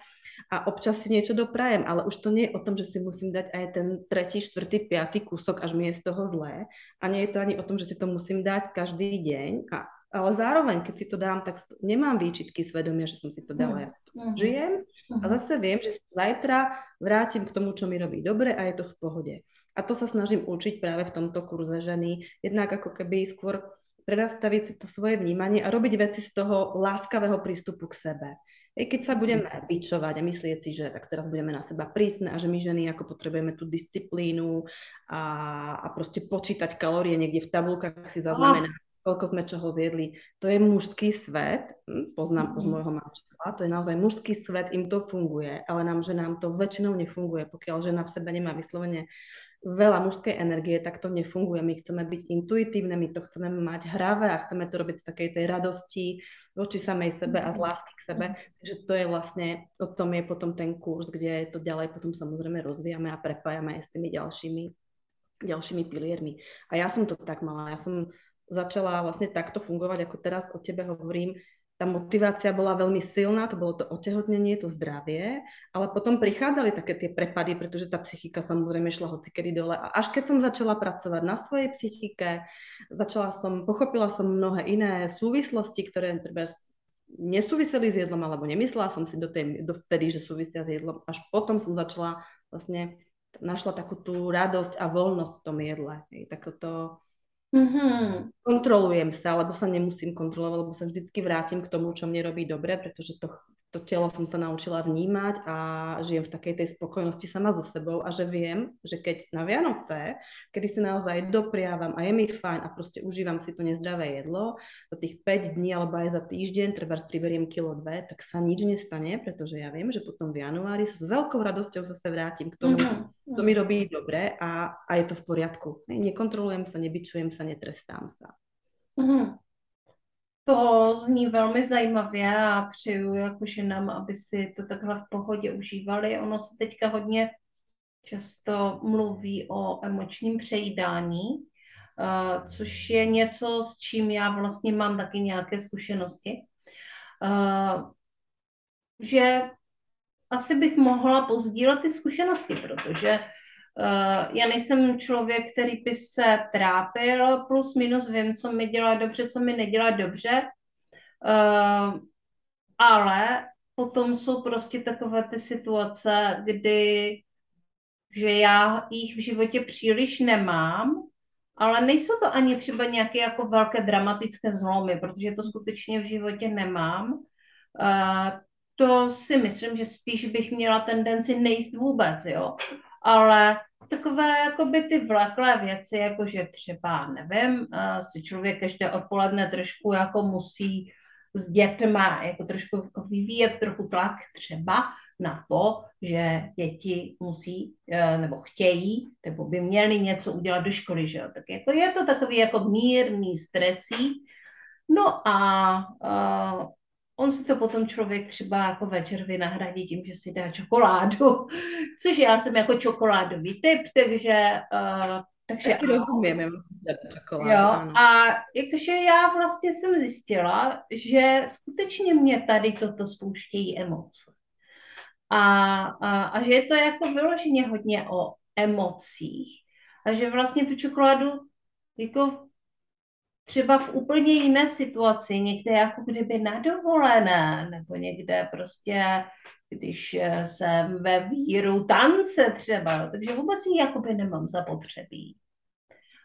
a občas si niečo doprajem, ale už to nie je o tom, že si musím dať aj ten tretí, štvrtý, piatý kúsok, až mi je z toho zlé. A nie je to ani o tom, že si to musím dať každý deň a ale zároveň, keď si to dám, tak nemám výčitky svedomia, že som si to dala, ja si to mm. žijem a mhm. zase viem, že zajtra vrátim k tomu, čo mi robí dobre a je to v pohode. A to sa snažím učiť práve v tomto kurze ženy, jednak ako keby skôr prenastaviť si to svoje vnímanie a robiť veci z toho láskavého prístupu k sebe. I keď sa budeme bičovať a myslieť si, že tak teraz budeme na seba prísne a že my ženy ako potrebujeme tú disciplínu a, a proste počítať kalórie niekde v tabulkách si zaznamenať, koľko sme čoho zjedli. To je mužský svet, hm, poznám od mhm. môjho manžela, to je naozaj mužský svet, im to funguje, ale nám, že nám to väčšinou nefunguje, pokiaľ žena v sebe nemá vyslovene veľa mužskej energie, tak to nefunguje. My chceme byť intuitívne, my to chceme mať hravé a chceme to robiť z takej tej radosti voči samej sebe a z mhm. lásky k sebe. Takže to je vlastne, o tom je potom ten kurz, kde to ďalej potom samozrejme rozvíjame a prepájame aj s tými ďalšími, ďalšími piliermi. A ja som to tak mala. Ja som začala vlastne takto fungovať, ako teraz o tebe hovorím, tá motivácia bola veľmi silná, to bolo to otehotnenie, to zdravie, ale potom prichádzali také tie prepady, pretože tá psychika samozrejme šla hocikedy dole. A až keď som začala pracovať na svojej psychike, začala som, pochopila som mnohé iné súvislosti, ktoré treba nesúviseli s jedlom, alebo nemyslela som si do tej, do vtedy, že súvisia s jedlom. Až potom som začala vlastne, našla takú tú radosť a voľnosť v tom jedle. Takoto, Mm-hmm. Kontrolujem sa, lebo sa nemusím kontrolovať, lebo sa vždycky vrátim k tomu, čo mne robí dobre, pretože to to telo som sa naučila vnímať a žijem v takej tej spokojnosti sama so sebou a že viem, že keď na Vianoce, kedy si naozaj dopriavam a je mi fajn a proste užívam si to nezdravé jedlo, za tých 5 dní alebo aj za týždeň, treba priberiem kilo dve, tak sa nič nestane, pretože ja viem, že potom v januári sa s veľkou radosťou zase vrátim k tomu, mm-hmm. to mi robí dobre a, a je to v poriadku. Nekontrolujem sa, nebyčujem sa, netrestám sa. Mm-hmm. To zní velmi zajímavě a přeju jako ženám, aby si to takhle v pohodě užívali. Ono se teďka hodně často mluví o emočním přejídání, uh, což je něco, s čím já vlastně mám taky nějaké zkušenosti. Uh, že asi bych mohla pozdílet ty zkušenosti, protože já nejsem člověk, který by se trápil, plus minus vím, co mi dělá dobře, co mi nedělá dobře, uh, ale potom jsou prostě takové ty situace, kdy že já jich v životě příliš nemám, ale nejsou to ani třeba nějaké jako velké dramatické zlomy, protože to skutečně v životě nemám. Uh, to si myslím, že spíš bych měla tendenci nejíst vůbec, jo ale takové jakoby ty vlaklé věci, jako že třeba, nevím, si člověk každé odpoledne trošku jako musí s dětma jako trošku jako vyvíjet trochu tlak třeba na to, že děti musí e, nebo chtějí, nebo by měli něco udělat do školy, že jo. Tak jako je to takový jako mírný stresí. No a uh, on si to potom člověk třeba jako večer vynahradí tím, že si dá čokoládu, což já jsem jako čokoládový typ, takže uh, takže Taky rozumím, čokoládu, jo, a jakože já vlastně jsem zjistila, že skutečně mě tady toto spouštějí emoce. A, a, a že je to jako vyloženě hodně o emocích. A že vlastně tu čokoládu jako třeba v úplně jiné situaci, někde jako kdyby na dovolené, nebo někde prostě, když eh, jsem ve víru tance třeba, takže vůbec ji jakoby nemám zapotřebí.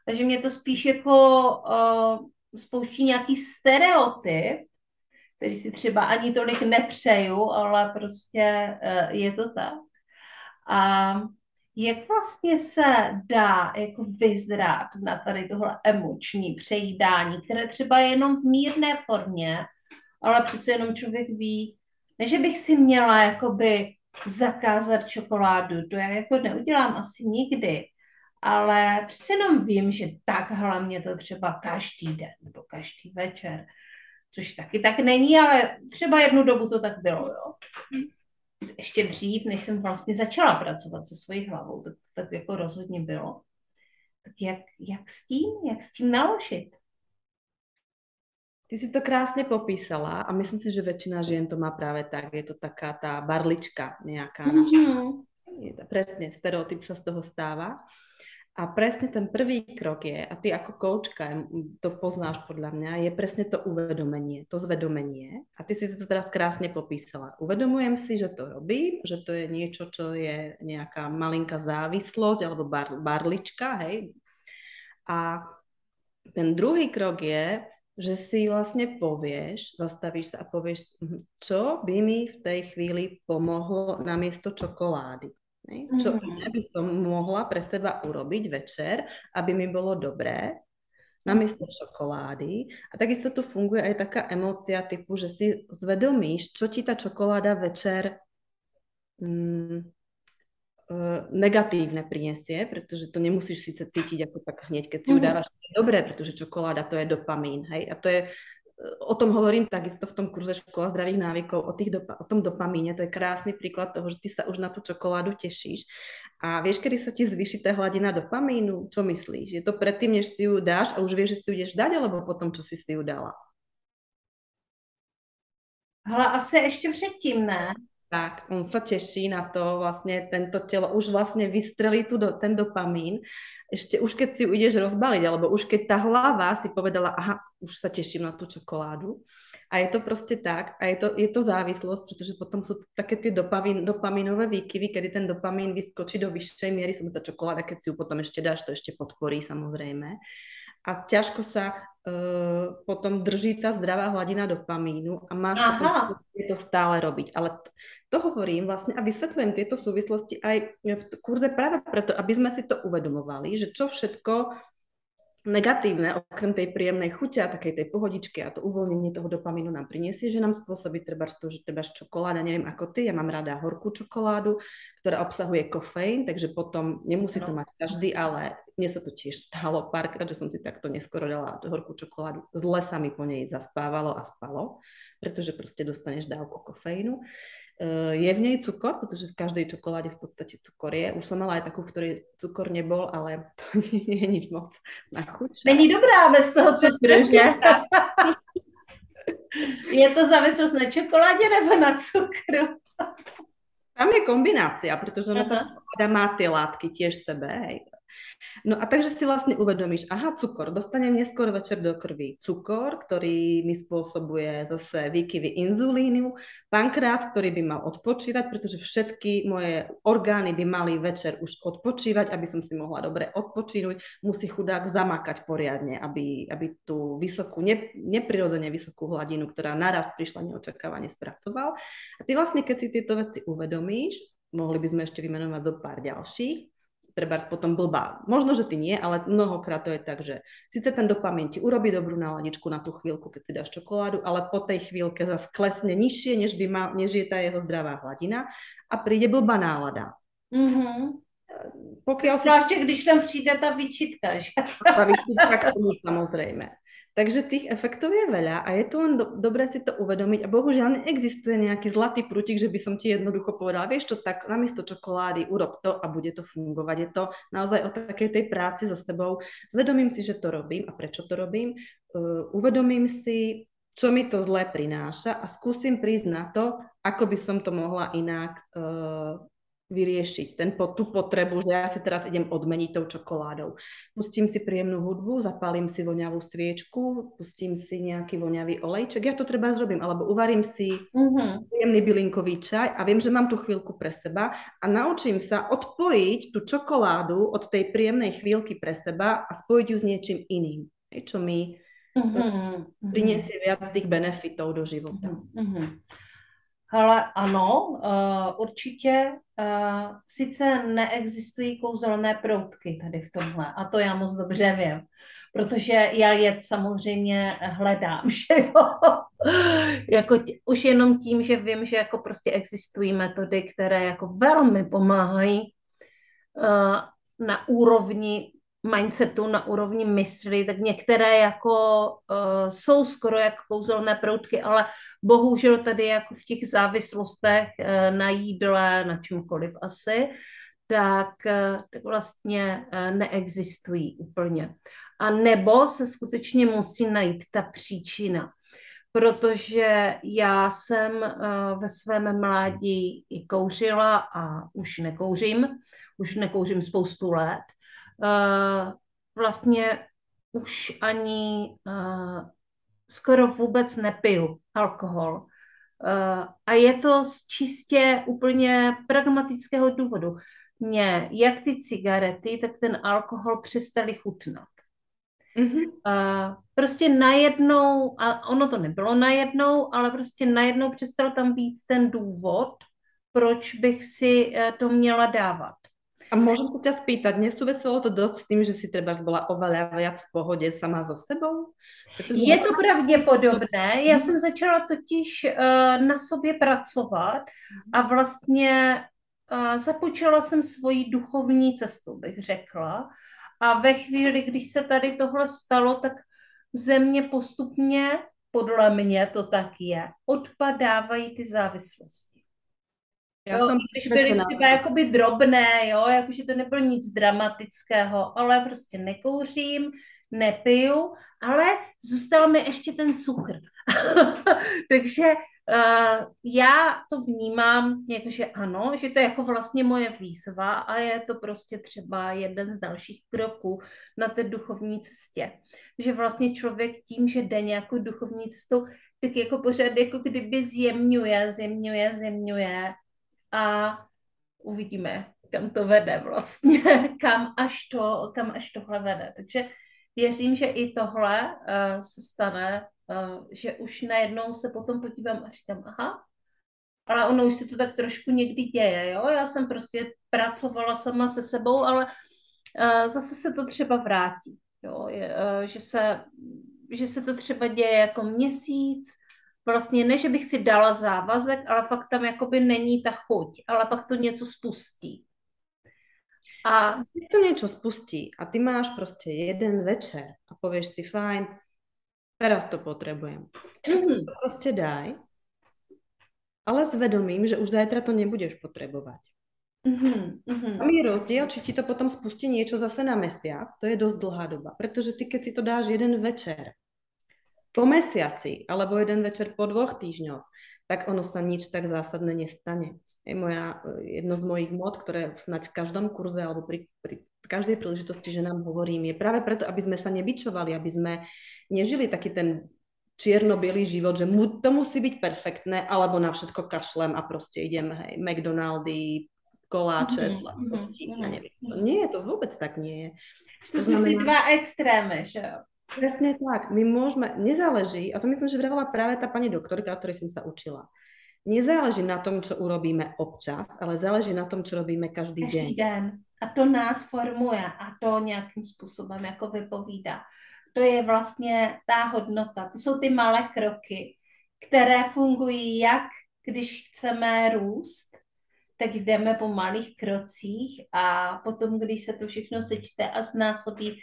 Takže mě to spíš jako uh, spouští nějaký stereotyp, který si třeba ani tolik nepřeju, ale prostě uh, je to tak. A jak vlastně se dá jako vyzrát na tady tohle emoční přejídání, které třeba je jenom v mírné formě, ale přece jenom člověk ví, ne, že bych si měla jakoby zakázat čokoládu, to já jako neudělám asi nikdy, ale přece jenom vím, že tak hlavně to třeba každý den nebo každý večer, což taky tak není, ale třeba jednu dobu to tak bylo, jo. Ještě dřív, než jsem vlastně začala pracovat se svojí hlavou, tak, tak jako rozhodně bylo. Tak jak, jak s tím, jak s tím naložit? Ty si to krásne popísala a myslím si, že väčšina žien to má práve tak. Je to taká tá barlička nejaká mm-hmm. naša. Presne, stereotyp sa z toho stáva. A presne ten prvý krok je, a ty ako koučka to poznáš podľa mňa, je presne to uvedomenie, to zvedomenie. A ty si to teraz krásne popísala. Uvedomujem si, že to robím, že to je niečo, čo je nejaká malinká závislosť alebo bar, barlička, hej. A ten druhý krok je, že si vlastne povieš, zastavíš sa a povieš, hm, čo by mi v tej chvíli pomohlo namiesto čokolády. Ne? Čo mm-hmm. iné by som mohla pre seba urobiť večer, aby mi bolo dobré, namiesto čokolády. A takisto tu funguje aj taká emócia typu, že si zvedomíš, čo ti tá čokoláda večer mm, negatívne prinesie, pretože to nemusíš síce cítiť ako tak hneď, keď si ju mhm. dávaš. Dobré, pretože čokoláda to je dopamín, hej, a to je o tom hovorím takisto v tom kurze Škola zdravých návykov, o, tých dopa- o tom dopamíne. To je krásny príklad toho, že ty sa už na tú čokoládu tešíš. A vieš, kedy sa ti zvýši tá hladina dopamínu? Čo myslíš? Je to predtým, než si ju dáš a už vieš, že si ju ideš dať, alebo potom, čo si si ju dala? Ale asi ještě předtím, ne? Tak, on sa teší na to, vlastne tento telo už vlastne vystrelí tu do, ten dopamín. Ešte už keď si ju ideš rozbaliť, alebo už keď tá hlava si povedala, aha, už sa teším na tú čokoládu. A je to proste tak, a je to, je to závislosť, pretože potom sú také tie dopamín, dopaminové výkyvy, kedy ten dopamín vyskočí do vyššej miery, som tá čokoláda, keď si ju potom ešte dáš, to ešte podporí samozrejme a ťažko sa uh, potom drží tá zdravá hladina dopamínu a máš Aha. potom to stále robiť. Ale to, to hovorím vlastne a vysvetľujem tieto súvislosti aj v kurze práve preto, aby sme si to uvedomovali, že čo všetko negatívne, okrem tej príjemnej chute a takej tej pohodičky a to uvoľnenie toho dopamínu nám priniesie, že nám spôsobí treba to, že treba čokoláda, neviem ako ty, ja mám rada horkú čokoládu, ktorá obsahuje kofeín, takže potom nemusí to mať každý, ale mne sa to tiež stalo párkrát, že som si takto neskoro dala horkú čokoládu. Zle sa mi po nej zaspávalo a spalo, pretože proste dostaneš dávku kofeínu. Eh, je v nej cukor, pretože v každej čokoláde v podstate cukor je. Už som mala aj takú, ktorej cukor nebol, ale to nie je nič moc na chuť. Není dobrá bez toho cukru, že? je to závislost na čokoládě nebo na cukru? Tam je kombinácia, pretože ona tá čokoláda má tie látky tiež v sebe. Hej. No a takže si vlastne uvedomíš, aha, cukor, dostanem neskôr večer do krvi cukor, ktorý mi spôsobuje zase výkyvy inzulínu, pankrás, ktorý by mal odpočívať, pretože všetky moje orgány by mali večer už odpočívať, aby som si mohla dobre odpočínuť, musí chudák zamakať poriadne, aby, aby tú vysokú, ne, neprirodzene vysokú hladinu, ktorá naraz prišla neočakávane, spracoval. A ty vlastne, keď si tieto veci uvedomíš, mohli by sme ešte vymenovať zo pár ďalších, treba potom blbá. Možno, že ty nie, ale mnohokrát to je tak, že síce ten dopamín ti urobí dobrú náladičku na tú chvíľku, keď si dáš čokoládu, ale po tej chvíľke zase klesne nižšie, než, by mal, než je tá jeho zdravá hladina a príde blbá nálada. Mm-hmm. Pokiaľ si... Zvláště, když tam přijde tá vyčitka, že? Tá vyčitka k tomu samozrejme. Takže tých efektov je veľa a je to len do, dobré si to uvedomiť a bohužiaľ neexistuje nejaký zlatý prútik, že by som ti jednoducho povedala, vieš čo, tak namiesto čokolády urob to a bude to fungovať. Je to naozaj o takej tej práci so sebou. Zvedomím si, že to robím a prečo to robím. Uh, uvedomím si, čo mi to zlé prináša a skúsim prísť na to, ako by som to mohla inak uh, vyriešiť ten, tú potrebu, že ja si teraz idem odmeniť tou čokoládou. Pustím si príjemnú hudbu, zapálim si voňavú sviečku, pustím si nejaký voňavý olejček, ja to treba zrobím, alebo uvarím si uh-huh. príjemný bylinkový čaj a viem, že mám tú chvíľku pre seba a naučím sa odpojiť tú čokoládu od tej príjemnej chvíľky pre seba a spojiť ju s niečím iným, čo mi uh-huh. priniesie viac tých benefitov do života. Uh-huh. Ale ano, uh, určitě uh, sice neexistují kouzelné proutky tady v tomhle, a to já moc dobře vím, protože já je samozřejmě hledám, že jo. jako tě, už jenom tím, že vím, že jako prostě existují metody, které jako velmi pomáhají uh, na úrovni mindsetu, na úrovni mysli, tak některé jako uh, jsou skoro jako kouzelné proutky, ale bohužel tady jako v těch závislostech uh, na jídle, na čemkoliv asi, tak, uh, tak vlastně uh, neexistují úplně. A nebo se skutečně musí najít ta příčina protože já jsem ve svém mládí i kouřila a už nekouřím, už nekouřím spoustu let. Uh, vlastně už ani uh, skoro vůbec nepiju alkohol. Uh, a je to z čistě úplně pragmatického důvodu. Mně jak ty cigarety, tak ten alkohol přestali chutnat. Mm-hmm. Uh, prostě najednou, a ono to nebylo najednou, ale prostě najednou přestal tam být ten důvod, proč bych si uh, to měla dávat. A môžem sa ťa spýtať, nesúviselo to dosť s tým, že si treba bola oveľa viac v pohode sama so sebou? Protože... Je to pravděpodobné. Já jsem začala totiž uh, na sobě pracovat a vlastně uh, započala jsem svoji duchovní cestu, bych řekla. A ve chvíli, když se tady tohle stalo, tak země postupně, podle mě to tak je, odpadávají ty závislosti. Já jo, jsem byly třeba jakoby drobné, jo, jakože to nebylo nic dramatického, ale prostě nekouřím, nepiju, ale zůstal mi ještě ten cukr. Takže Uh, já to vnímám jako, že ano, že to je jako vlastně moje výzva a je to prostě třeba jeden z dalších kroků na té duchovní cestě. Že vlastně člověk tím, že jde nějakou duchovní cestou, tak jako pořád jako kdyby zjemňuje, zjemňuje, zjemňuje a uvidíme, kam to vede vlastně, kam až, to, kam až tohle vede. Takže věřím, že i tohle uh, se stane Uh, že už najednou se potom podívám a říkám, aha, ale ono už se to tak trošku někdy děje, jo, já jsem prostě pracovala sama se sebou, ale uh, zase se to třeba vrátí, jo, je, uh, že, se, že se to třeba děje jako měsíc, vlastně ne, že bych si dala závazek, ale fakt tam jakoby není ta chuť, ale pak to něco spustí. A to niečo spustí a ty máš prostě jeden večer a povieš si, fajn, Teraz to potrebujem. Mm-hmm. to proste daj, ale s vedomím, že už zajtra to nebudeš potrebovať. Mm-hmm. A mi je rozdiel, či ti to potom spustí niečo zase na mesiac, to je dosť dlhá doba, pretože ty keď si to dáš jeden večer, po mesiaci, alebo jeden večer po dvoch týždňoch, tak ono sa nič tak zásadné nestane. Je moja, jedno z mojich mod, ktoré snať v každom kurze alebo pri, pri každej príležitosti, že nám hovorím, je práve preto, aby sme sa nebyčovali, aby sme nežili taký ten čierno-bielý život, že mu, to musí byť perfektné, alebo na všetko kašlem a proste idem, hej, McDonaldy, koláče, mm-hmm. sladkosti, mm-hmm. ja neviem. Nie, to vôbec tak nie je. To, sú znamená... dva extrémy, že? Presne tak. My môžeme, nezáleží, a to myslím, že vravala práve tá pani doktorka, o ktorej som sa učila. Nezáleží na tom, čo urobíme občas, ale záleží na tom, čo robíme každý, každý deň. den. A to nás formuje a to nějakým způsobem jako vypovídá to je vlastně ta hodnota. To jsou ty malé kroky, které fungují jak když chceme růst, tak jdeme po malých krocích a potom, když se to všechno sečte a znásobí,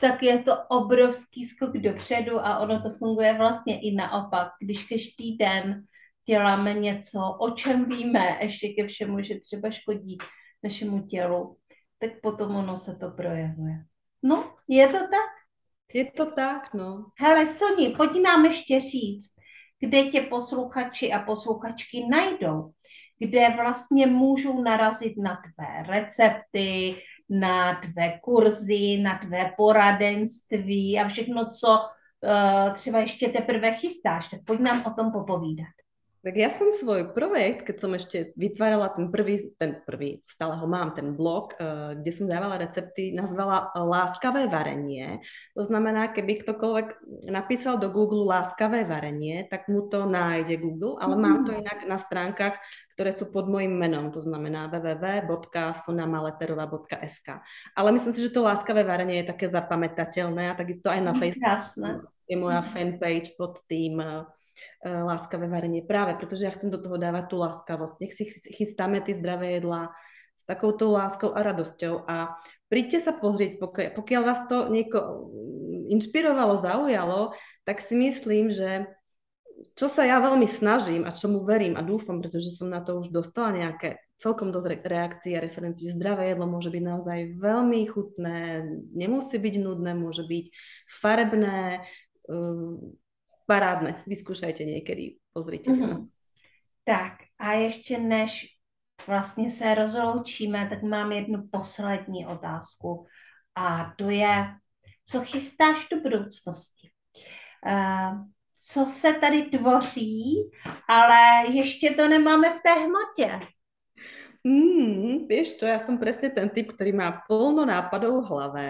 tak je to obrovský skok dopředu a ono to funguje vlastně i naopak. Když každý den děláme něco, o čem víme, ještě ke všemu, že třeba škodí našemu tělu, tak potom ono se to projevuje. No, je to tak? Je to tak, no. Hele, Soni, pojď nám ještě říct, kde tě posluchači a posluchačky najdou, kde vlastně můžou narazit na tvé recepty, na tvé kurzy, na tvé poradenství a všechno, co uh, třeba ještě teprve chystáš. Tak pojď nám o tom popovídat. Tak ja som svoj projekt, keď som ešte vytvárala ten prvý, ten prvý, stále ho mám, ten blog, uh, kde som dávala recepty, nazvala Láskavé varenie. To znamená, keby ktokoľvek napísal do Google Láskavé varenie, tak mu to nájde Google, ale mm. mám to inak na stránkach, ktoré sú pod mojim menom, to znamená www.sonamaleterová.sk. Ale myslím si, že to Láskavé varenie je také zapamätateľné a takisto aj na Facebooku je moja fanpage pod tým uh, láskavé varenie. Práve, pretože ja chcem do toho dávať tú láskavosť. Nech si chystáme tie zdravé jedlá s takouto láskou a radosťou a príďte sa pozrieť, pokiaľ, pokiaľ vás to nieko inšpirovalo, zaujalo, tak si myslím, že čo sa ja veľmi snažím a čomu verím a dúfam, pretože som na to už dostala nejaké celkom dosť reakcií a referencií, že zdravé jedlo môže byť naozaj veľmi chutné, nemusí byť nudné, môže byť farebné, um, parádne. Vyskúšajte niekedy, pozrite mm-hmm. Tak a ještě než vlastně se rozloučíme, tak mám jednu poslední otázku a to je, co chystáš do budoucnosti? Uh, co se tady tvoří, ale ještě to nemáme v té hmotě. Mm, vieš čo, ja som presne ten typ, ktorý má plno nápadov v hlave.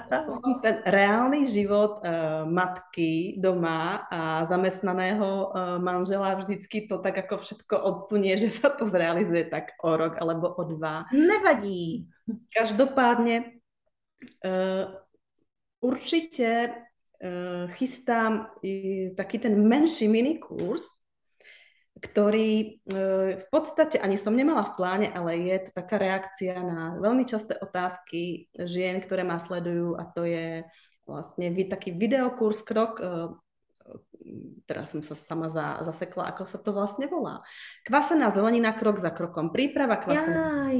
ten reálny život uh, matky doma a zamestnaného uh, manžela vždycky to tak ako všetko odsunie, že sa to zrealizuje tak o rok alebo o dva. Nevadí. Každopádne uh, určite uh, chystám uh, taký ten menší minikurs, ktorý uh, v podstate ani som nemala v pláne, ale je to taká reakcia na veľmi časté otázky žien, ktoré ma sledujú a to je vlastne taký videokurs krok, uh, teraz som sa sama za, zasekla, ako sa to vlastne volá. Kvasená zelenina krok za krokom. Príprava kvasená.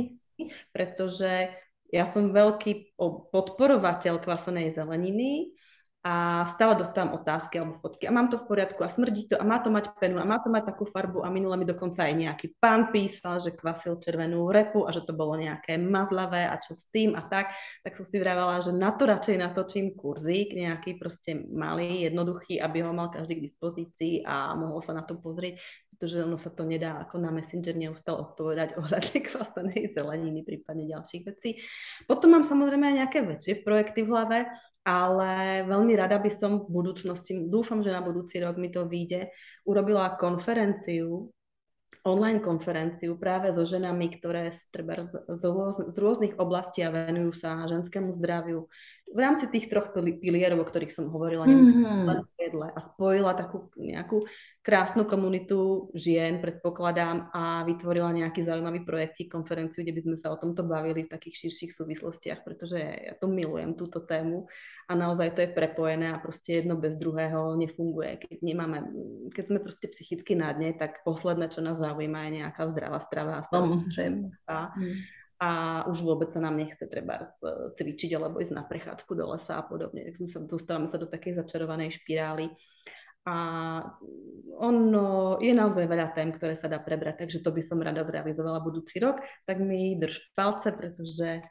Pretože ja som veľký podporovateľ kvasenej zeleniny a stále dostávam otázky alebo fotky. A mám to v poriadku a smrdí to a má to mať penu a má to mať takú farbu a minule mi dokonca aj nejaký pán písal, že kvasil červenú repu a že to bolo nejaké mazlavé a čo s tým a tak, tak som si vravala, že na to radšej natočím kurzík, nejaký proste malý, jednoduchý, aby ho mal každý k dispozícii a mohol sa na to pozrieť, pretože ono sa to nedá ako na Messenger neustále odpovedať ohľadne kvasenej zeleniny, prípadne ďalších vecí. Potom mám samozrejme aj nejaké väčšie projekty v hlave, ale veľmi rada by som v budúcnosti, dúfam, že na budúci rok mi to vyjde, urobila konferenciu, online konferenciu práve so ženami, ktoré sú treba z, z rôznych oblastí a venujú sa ženskému zdraviu, v rámci tých troch pilierov, o ktorých som hovorila, mm-hmm. a spojila takú nejakú krásnu komunitu žien, predpokladám, a vytvorila nejaký zaujímavý projekt, konferenciu, kde by sme sa o tomto bavili v takých širších súvislostiach, pretože ja to milujem, túto tému a naozaj to je prepojené a proste jedno bez druhého nefunguje. Keď nemáme, keď sme proste psychicky na dne, tak posledné, čo nás zaujíma, je nejaká zdravá strava. Samozrejme. A, mm a už vôbec sa nám nechce treba cvičiť alebo ísť na prechádzku do lesa a podobne. Tak sme sa, dostávame sa do takej začarovanej špirály. A ono je naozaj veľa tém, ktoré sa dá prebrať, takže to by som rada zrealizovala budúci rok. Tak mi drž palce, pretože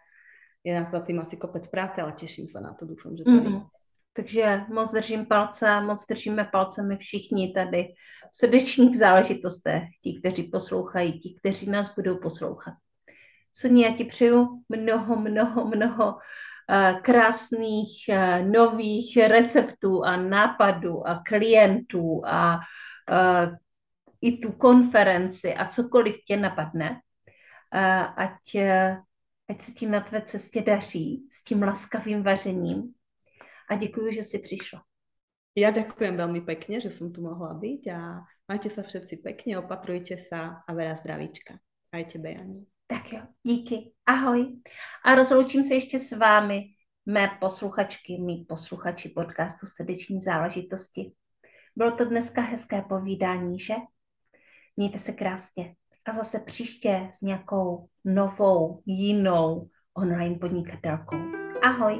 je na to tým asi kopec práce, ale teším sa na to, dúfam, že to mm-hmm. Takže moc držím palce, moc držíme palcemi všichni tady v srdečních záležitostech, ti, kteří poslouchají, ti, kteří nás budou poslouchat. Sonia, já ti přeju mnoho, mnoho, mnoho krásných uh, nových receptů a nápadů a klientů a uh, i tu konferenci a cokoliv tě napadne, ať, ať se ti na tvé cestě daří s tím laskavým vařením a děkuji, že jsi přišla. Ja ďakujem veľmi pekne, že som tu mohla byť a majte sa všetci pekne, opatrujte sa a veľa zdravíčka. Aj tebe, Jani. Tak jo, díky. Ahoj. A rozloučím se ještě s vámi, mé posluchačky, mý posluchači podcastu Srdeční záležitosti. Bylo to dneska hezké povídání, že? Mějte se krásně. A zase příště s nějakou novou, jinou online podnikatelkou. Ahoj.